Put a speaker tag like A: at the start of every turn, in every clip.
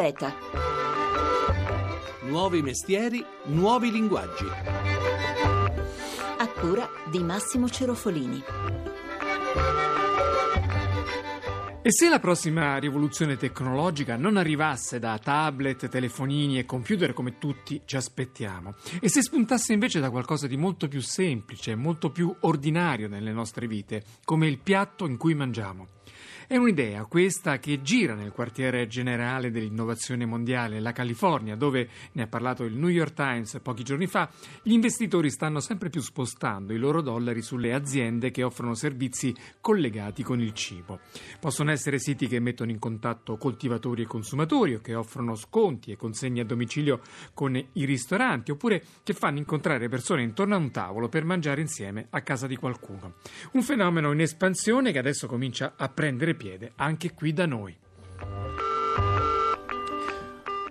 A: Beta.
B: Nuovi mestieri, nuovi linguaggi.
A: A cura di Massimo Cerofolini.
C: E se la prossima rivoluzione tecnologica non arrivasse da tablet, telefonini e computer come tutti ci aspettiamo? E se spuntasse invece da qualcosa di molto più semplice, molto più ordinario nelle nostre vite, come il piatto in cui mangiamo? È un'idea questa che gira nel quartiere generale dell'innovazione mondiale, la California, dove, ne ha parlato il New York Times pochi giorni fa, gli investitori stanno sempre più spostando i loro dollari sulle aziende che offrono servizi collegati con il cibo. Possono essere siti che mettono in contatto coltivatori e consumatori o che offrono sconti e consegne a domicilio con i ristoranti oppure che fanno incontrare persone intorno a un tavolo per mangiare insieme a casa di qualcuno. Un fenomeno in espansione che adesso comincia a prendere piede anche qui da noi.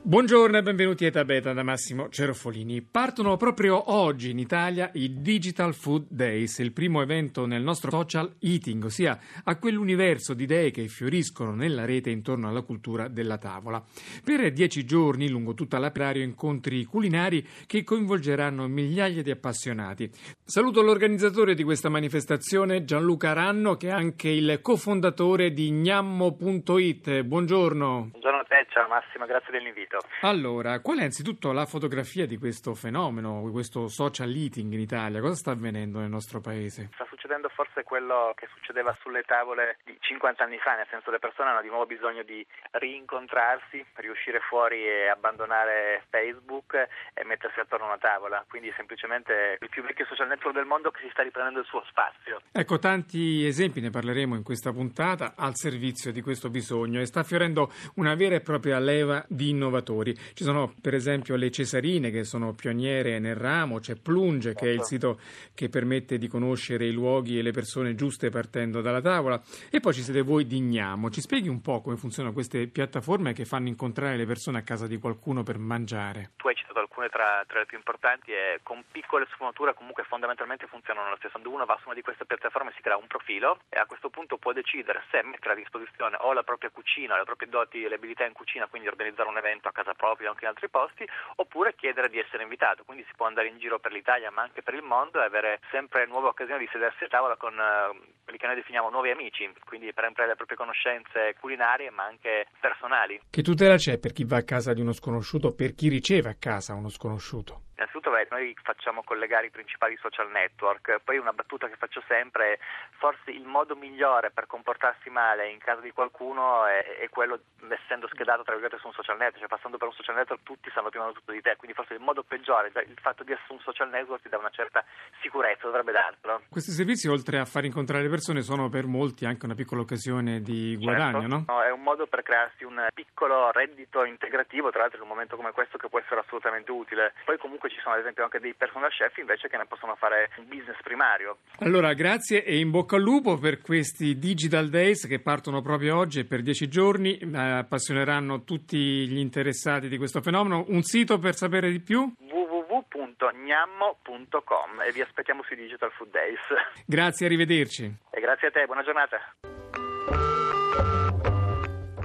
C: Buongiorno e benvenuti a Eta Beta da Massimo Cerofolini. Partono proprio oggi in Italia i Digital Food Days, il primo evento nel nostro social eating, ossia a quell'universo di idee che fioriscono nella rete intorno alla cultura della tavola. Per dieci giorni, lungo tutta l'aprario, incontri culinari che coinvolgeranno migliaia di appassionati. Saluto l'organizzatore di questa manifestazione, Gianluca Ranno, che è anche il cofondatore di gnammo.it. Buongiorno.
D: Buongiorno a te, ciao Massimo, grazie dell'invito.
C: Allora, qual è anzitutto la fotografia di questo fenomeno, questo social eating in Italia? Cosa sta avvenendo nel nostro paese?
D: Sta succedendo forse quello che succedeva sulle tavole di 50 anni fa, nel senso le persone hanno di nuovo bisogno di rincontrarsi, riuscire fuori e abbandonare Facebook e mettersi attorno a una tavola. Quindi semplicemente il più vecchio social network del mondo che si sta riprendendo il suo spazio.
C: Ecco, tanti esempi ne parleremo in questa puntata al servizio di questo bisogno e sta fiorendo una vera e propria leva di innovazione lavoratori. Ci sono per esempio le Cesarine che sono pioniere nel ramo, c'è Plunge che è il sito che permette di conoscere i luoghi e le persone giuste partendo dalla tavola e poi ci siete voi di Gnamo. Ci spieghi un po' come funzionano queste piattaforme che fanno incontrare le persone a casa di qualcuno per mangiare?
D: Tu hai citato alcune tra, tra le più importanti e con piccole sfumature comunque fondamentalmente funzionano lo stesso. Quando uno va su una di queste piattaforme si crea un profilo e a questo punto può decidere se mettere a disposizione o la propria cucina, le proprie doti e le abilità in cucina, quindi organizzare un evento a casa propria o anche in altri posti, oppure chiedere di essere invitato. Quindi si può andare in giro per l'Italia ma anche per il mondo e avere sempre nuove occasioni di sedersi a tavola con eh, quelli che noi definiamo nuovi amici, quindi per ampliare le proprie conoscenze culinarie ma anche personali.
C: Che tutela c'è per chi va a casa di uno sconosciuto, per chi riceve a casa uno sconosciuto?
D: Innanzitutto beh, noi facciamo collegare i principali social network, poi una battuta che faccio sempre è forse il modo migliore per comportarsi male in casa di qualcuno è, è quello essendo schedato tra virgolette su un social network, cioè passando per un social network tutti sanno prima di tutto di te, quindi forse il modo peggiore, il fatto di essere un social network ti dà una certa sicurezza, dovrebbe dartelo.
C: Questi servizi oltre a far incontrare le persone sono per molti anche una piccola occasione di guadagno,
D: certo.
C: no?
D: no? È un modo per crearsi un piccolo reddito integrativo, tra l'altro in un momento come questo che può essere assolutamente utile. Poi comunque ci sono ad esempio anche dei personal chef invece che ne possono fare un business primario.
C: Allora, grazie e in bocca al lupo per questi Digital Days che partono proprio oggi e per dieci giorni eh, appassioneranno tutti gli interessati di questo fenomeno. Un sito per sapere di più?
D: www.gnammo.com e vi aspettiamo sui Digital Food Days.
C: Grazie, arrivederci.
D: E grazie a te, buona giornata.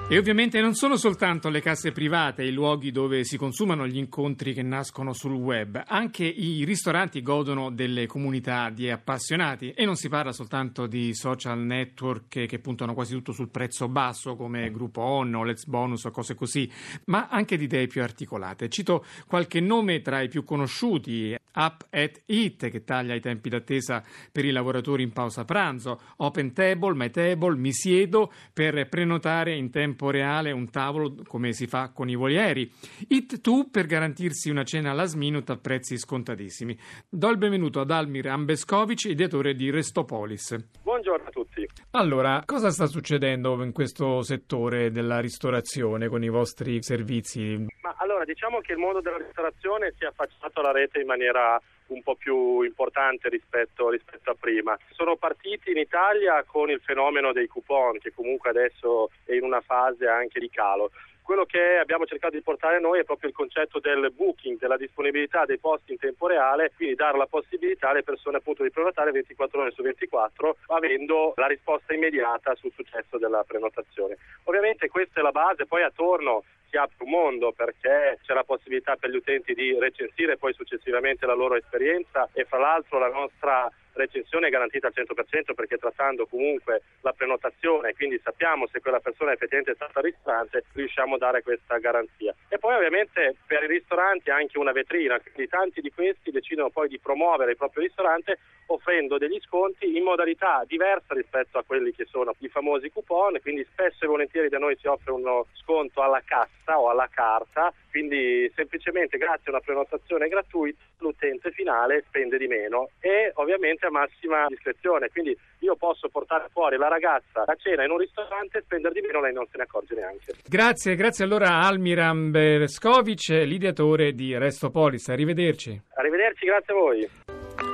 C: E ovviamente non sono soltanto le case private i luoghi dove si consumano gli incontri che nascono sul web, anche i ristoranti godono delle comunità di appassionati. E non si parla soltanto di social network che, puntano quasi tutto sul prezzo basso come Groupon o Let's Bonus o cose così, ma anche di idee più articolate. Cito qualche nome tra i più conosciuti, Up at It che taglia i tempi d'attesa per i lavoratori in pausa pranzo, Open Table, My Table, Mi Siedo per prenotare in tempo reale un tavolo come si fa con i volieri. It2 per garantirsi una cena last minute a prezzi scontatissimi. Do il benvenuto ad Almir Ambeskovic, ideatore di Restopolis.
E: Buongiorno a tutti.
C: Allora, cosa sta succedendo in questo settore della ristorazione con i vostri servizi?
E: Ma allora, diciamo che il mondo della ristorazione si è affacciato alla rete in maniera un po' più importante rispetto, rispetto, a prima. Sono partiti in Italia con il fenomeno dei coupon, che comunque adesso è in una fase anche di calo. Quello che abbiamo cercato di portare noi è proprio il concetto del booking, della disponibilità dei posti in tempo reale, quindi dare la possibilità alle persone appunto di prenotare 24 ore su 24, avendo la risposta immediata sul successo della prenotazione. Ovviamente questa è la base, poi attorno si apre un mondo perché c'è la possibilità per gli utenti di recensire poi successivamente la loro esperienza e fra l'altro la nostra recensione è garantita al 100% perché trattando comunque la prenotazione, quindi sappiamo se quella persona effettivamente è stata al ristorante, riusciamo a dare questa garanzia. E poi ovviamente per i ristoranti anche una vetrina, quindi tanti di questi decidono poi di promuovere il proprio ristorante offrendo degli sconti in modalità diversa rispetto a quelli che sono i famosi coupon, quindi spesso e volentieri da noi si offre uno sconto alla cassa o alla carta, quindi semplicemente grazie a una prenotazione gratuita l'utente finale spende di meno e ovviamente a massima discrezione, quindi io posso portare fuori la ragazza a cena in un ristorante e spendere di meno, lei non se ne accorge neanche.
C: Grazie, grazie allora Almiram Bereskovic, l'ideatore di Restopolis. Arrivederci.
E: Arrivederci, grazie a voi.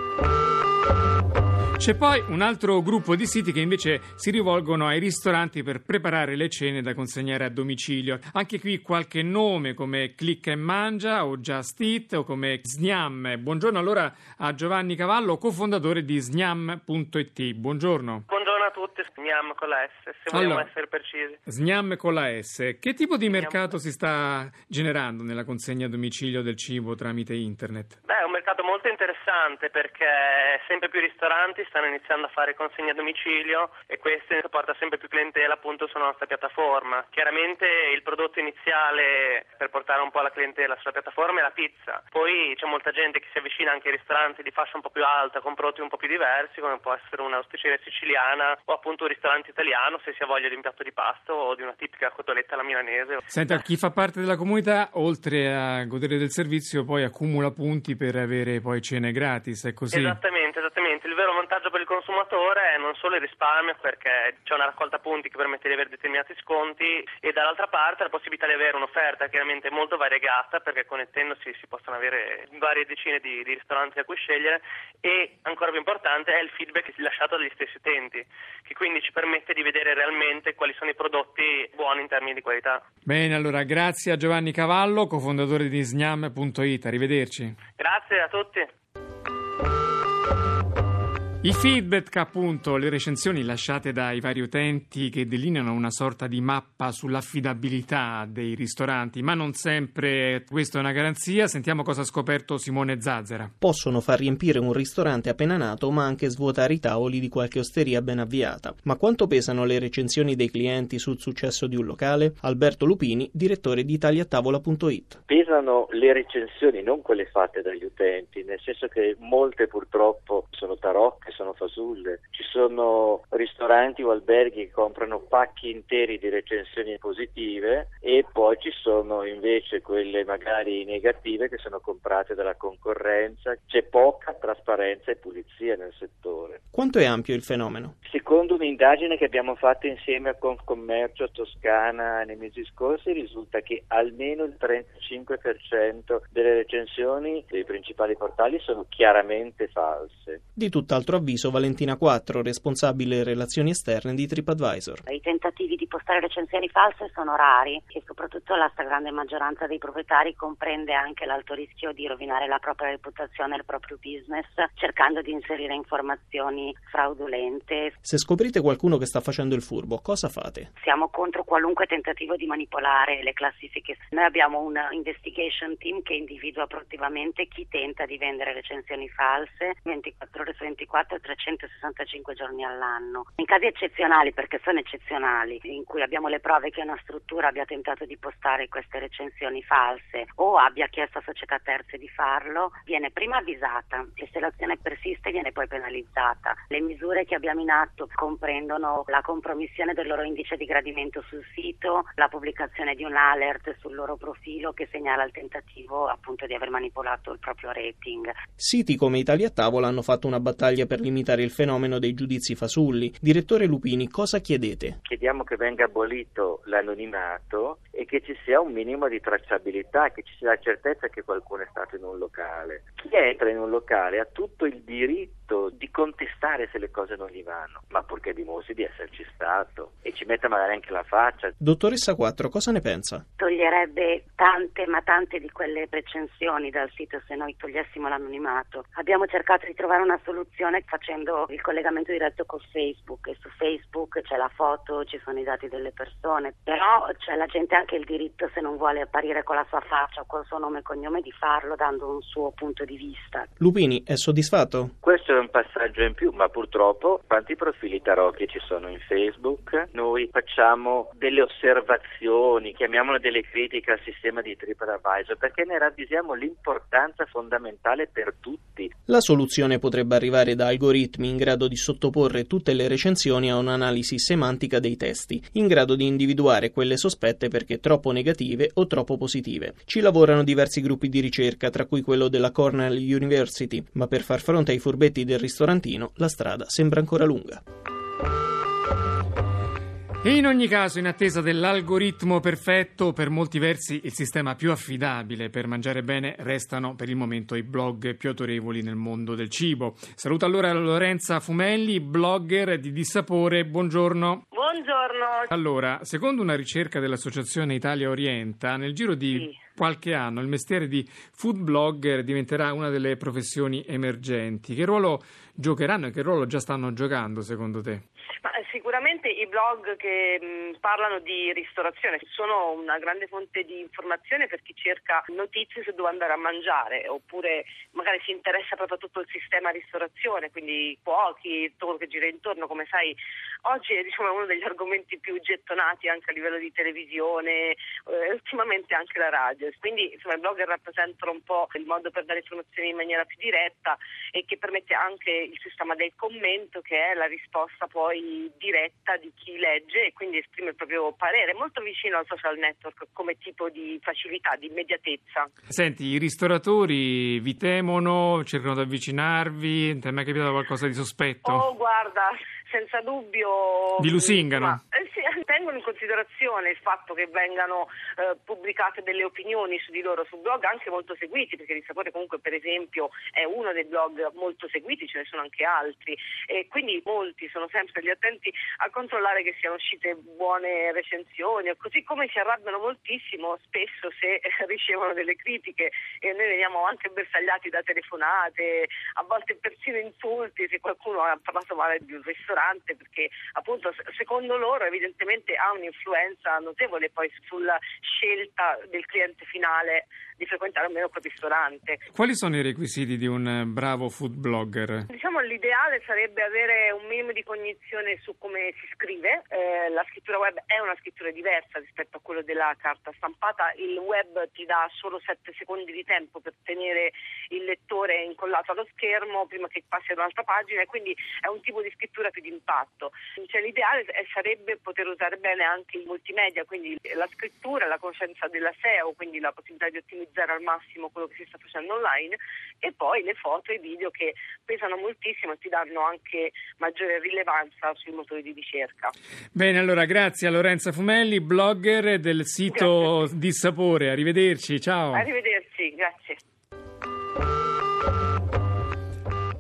C: C'è poi un altro gruppo di siti che invece si rivolgono ai ristoranti per preparare le cene da consegnare a domicilio. Anche qui qualche nome come Click e Mangia o Just Eat o come Sniam. Buongiorno allora a Giovanni Cavallo, cofondatore di Sniam.it. Buongiorno.
F: Buongiorno a tutti, Sniam con la S, se vogliamo
C: Allora.
F: essere precisi.
C: Sniam con la S. Che tipo di mercato si sta generando nella consegna a domicilio del cibo tramite internet?
F: Beh, è un mercato molto interessante perché sempre più ristoranti stanno iniziando a fare consegne a domicilio e questo porta sempre più clientela appunto sulla nostra piattaforma. Chiaramente il prodotto iniziale per portare un po' la clientela sulla piattaforma è la pizza, poi c'è molta gente che si avvicina anche ai ristoranti di fascia un po' più alta con prodotti un po' più diversi come può essere una osticeria siciliana o appunto un ristorante italiano se si ha voglia di un piatto di pasto o di una tipica cotoletta alla milanese.
C: Senta, chi fa parte della comunità, oltre a godere del servizio, poi accumula punti per avere poi cene gratis, è così?
F: Esattamente, esattamente. Vantaggio per il consumatore è non solo il risparmio perché c'è una raccolta punti che permette di avere determinati sconti e dall'altra parte la possibilità di avere un'offerta chiaramente molto variegata perché connettendosi si possono avere varie decine di, di ristoranti a cui scegliere e ancora più importante è il feedback lasciato dagli stessi utenti che quindi ci permette di vedere realmente quali sono i prodotti buoni in termini di qualità.
C: Bene, allora grazie a Giovanni Cavallo, cofondatore di Sniam.it. Arrivederci.
F: Grazie a tutti.
C: I feedback, appunto, le recensioni lasciate dai vari utenti che delineano una sorta di mappa sull'affidabilità dei ristoranti, ma non sempre questa è una garanzia. Sentiamo cosa ha scoperto Simone Zazzera.
G: Possono far riempire un ristorante appena nato, ma anche svuotare i tavoli di qualche osteria ben avviata. Ma quanto pesano le recensioni dei clienti sul successo di un locale? Alberto Lupini, direttore di italiatavola.it.
H: Pesano le recensioni, non quelle fatte dagli utenti, nel senso che molte purtroppo sono tarocche, sono fasulle. Ci sono ristoranti o alberghi che comprano pacchi interi di recensioni positive e poi ci sono invece quelle magari negative che sono comprate dalla concorrenza. C'è poca trasparenza e pulizia nel settore.
G: Quanto è ampio il fenomeno?
H: Secondo un'indagine che abbiamo fatto insieme a Confcommercio Toscana nei mesi scorsi risulta che almeno il 35% delle recensioni dei principali portali sono chiaramente false.
G: Di tutt'altro avviso Valentina Quattro, responsabile relazioni esterne di TripAdvisor.
I: I tentativi di postare recensioni false sono rari e soprattutto la stragrande maggioranza dei proprietari comprende anche l'alto rischio di rovinare la propria reputazione e il proprio business cercando di inserire informazioni fraudolente.
G: Se scoprite qualcuno che sta facendo il furbo, cosa fate?
I: Siamo contro qualunque tentativo di manipolare le classifiche. Noi abbiamo un investigation team che individua proattivamente chi tenta di vendere recensioni false 24 ore su 24 e 365 giorni all'anno. In casi eccezionali, perché sono eccezionali, in cui abbiamo le prove che una struttura abbia tentato di postare queste recensioni false o abbia chiesto a società terze di farlo, viene prima avvisata e se l'azione persiste viene poi penalizzata. Le misure che abbiamo in atto comprendono la compromissione del loro indice di gradimento sul sito, la pubblicazione di un alert sul loro profilo che segnala il tentativo appunto di aver manipolato il proprio rating.
G: Siti come Italia Tavola hanno fatto una battaglia per limitare il fenomeno dei giudizi fasulli. Direttore Lupini, cosa chiedete?
H: Chiediamo che venga abolito l'anonimato e che ci sia un minimo di tracciabilità, che ci sia la certezza che qualcuno è stato in un locale. Chi entra in un locale ha tutto il diritto di contestare se le cose non gli vanno, ma pur purché dimostri di esserci stato e ci metta magari anche la faccia.
G: Dottoressa Quattro, cosa ne pensa?
I: Toglierebbe tante, ma tante di quelle recensioni dal sito se noi togliessimo l'anonimato. Abbiamo cercato di trovare una soluzione facendo il collegamento diretto con Facebook e su Facebook c'è la foto, ci sono i dati delle persone, però c'è la gente anche il diritto se non vuole apparire con la sua faccia o col suo nome e cognome di farlo dando un suo punto di vista.
G: Lupini è soddisfatto?
H: Questo è un passaggio in più, ma purtroppo quanti profili tarocchi ci sono in Facebook? Noi facciamo delle osservazioni, chiamiamole delle critiche al sistema di TripAdvisor perché ne ravvisiamo l'importanza fondamentale per tutti.
G: La soluzione potrebbe arrivare da algoritmi in grado di sottoporre tutte le recensioni a un'analisi semantica dei testi, in grado di individuare quelle sospette perché troppo negative o troppo positive. Ci lavorano diversi gruppi di ricerca, tra cui quello della Cornell University, ma per far fronte ai furbetti del ristorantino la strada sembra ancora lunga.
C: In ogni caso, in attesa dell'algoritmo perfetto, per molti versi il sistema più affidabile per mangiare bene restano per il momento i blog più autorevoli nel mondo del cibo. Saluto allora Lorenza Fumelli, blogger di Dissapore. Buongiorno.
J: Buongiorno.
C: Allora, secondo una ricerca dell'Associazione Italia Orienta, nel giro di
J: Sì.
C: qualche anno il mestiere di food blogger diventerà una delle professioni emergenti. Che ruolo giocheranno e che ruolo già stanno giocando secondo te?
J: Ma eh, sicuramente i blog che mh, parlano di ristorazione sono una grande fonte di informazione per chi cerca notizie su dove andare a mangiare oppure magari si interessa proprio a tutto il sistema ristorazione, quindi cuochi, tutto quello che gira intorno, come sai oggi è diciamo, uno degli argomenti più gettonati anche a livello di televisione e ultimamente anche la radio. Quindi insomma, i blogger rappresentano un po' il modo per dare informazioni in maniera più diretta e che permette anche il sistema del commento che è la risposta poi diretta di chi legge e quindi esprime il proprio parere, molto vicino al social network come tipo di facilità, di immediatezza.
C: Senti, i ristoratori vi temono, cercano di avvicinarvi, ti è mai capitato qualcosa di sospetto?
J: Oh, guarda, senza dubbio.
C: Vi lusingano?
J: Ma, eh sì, tengono in considerazione il fatto che vengano eh, pubblicate delle opinioni su di loro su blog anche molto seguiti, perché il sapore comunque per esempio è uno dei blog molto seguiti, ce ne sono anche altri. E quindi molti sono sempre lì attenti a controllare che siano uscite buone recensioni, così come si arrabbiano moltissimo spesso se ricevono delle critiche. E noi veniamo anche bersagliati da telefonate, a volte persino insulti se qualcuno ha parlato male di un ristorante perché appunto secondo loro evidentemente ha un'influenza notevole poi sulla scelta del cliente finale di frequentare almeno quel ristorante.
C: Quali sono i requisiti di un bravo food blogger?
J: Diciamo l'ideale sarebbe avere un minimo di cognizione su come si scrive, Eh, la scrittura web è una scrittura diversa rispetto a quello della carta stampata, il web ti dà solo 7 secondi di tempo per tenere il lettore incollato allo schermo prima che passi ad un'altra pagina e quindi è un tipo di scrittura più d'impatto. Cioè, l'ideale sarebbe poter usare bene anche i multimedia, quindi la scrittura, la conoscenza della SEO, quindi la possibilità di ottimizzare al massimo quello che si sta facendo online e poi le foto e i video che pesano moltissimo e ti danno anche maggiore rilevanza sui motori di ricerca.
C: Bene, allora grazie a Lorenza Fumelli, blogger del sito Dissapore. Arrivederci, ciao.
J: Arrivederci, grazie.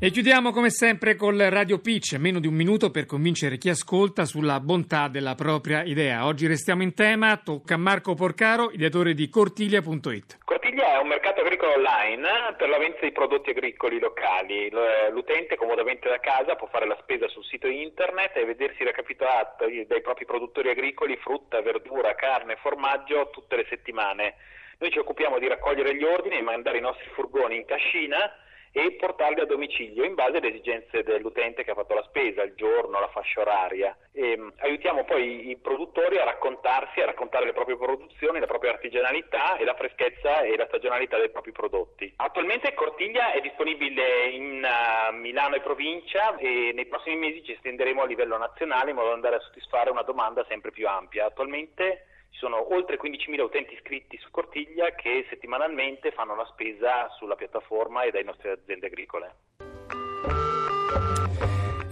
C: E chiudiamo come sempre col Radio Pitch, meno di un minuto per convincere chi ascolta sulla bontà della propria idea. Oggi restiamo in tema, tocca a Marco Porcaro, ideatore di Cortiglia.it.
K: Cortiglia è un mercato agricolo online per la vendita di prodotti agricoli locali. L- L'utente comodamente da casa può fare la spesa sul sito internet e vedersi recapitolato dai propri produttori agricoli frutta, verdura, carne, formaggio tutte le settimane. Noi ci occupiamo di raccogliere gli ordini e mandare i nostri furgoni in cascina e portarli a domicilio in base alle esigenze dell'utente che ha fatto la spesa, il giorno, la fascia oraria. E, mh, aiutiamo poi i produttori a raccontarsi, a raccontare le proprie produzioni, la propria artigianalità e la freschezza e la stagionalità dei propri prodotti. Attualmente Cortiglia è disponibile in uh, Milano e provincia e nei prossimi mesi ci estenderemo a livello nazionale in modo da andare a soddisfare una domanda sempre più ampia. Attualmente ci sono oltre 15.000 utenti iscritti su Cortiglia che settimanalmente fanno la spesa sulla piattaforma e dai nostre aziende agricole.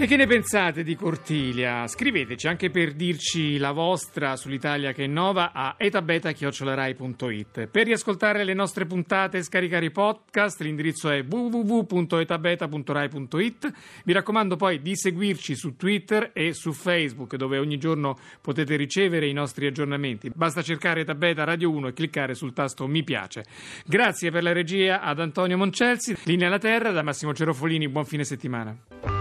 C: E che ne pensate di Cortiglia? Scriveteci anche per dirci la vostra sull'Italia che innova a etabeta.rai.it. Per riascoltare le nostre puntate e scaricare i podcast l'indirizzo è www.etabeta.rai.it. Vi raccomando poi di seguirci su Twitter e su Facebook dove ogni giorno potete ricevere i nostri aggiornamenti. Basta cercare Etabeta Radio 1 e cliccare sul tasto mi piace. Grazie per la regia ad Antonio Moncelsi. Linea alla Terra da Massimo Cerofolini. Buon fine settimana.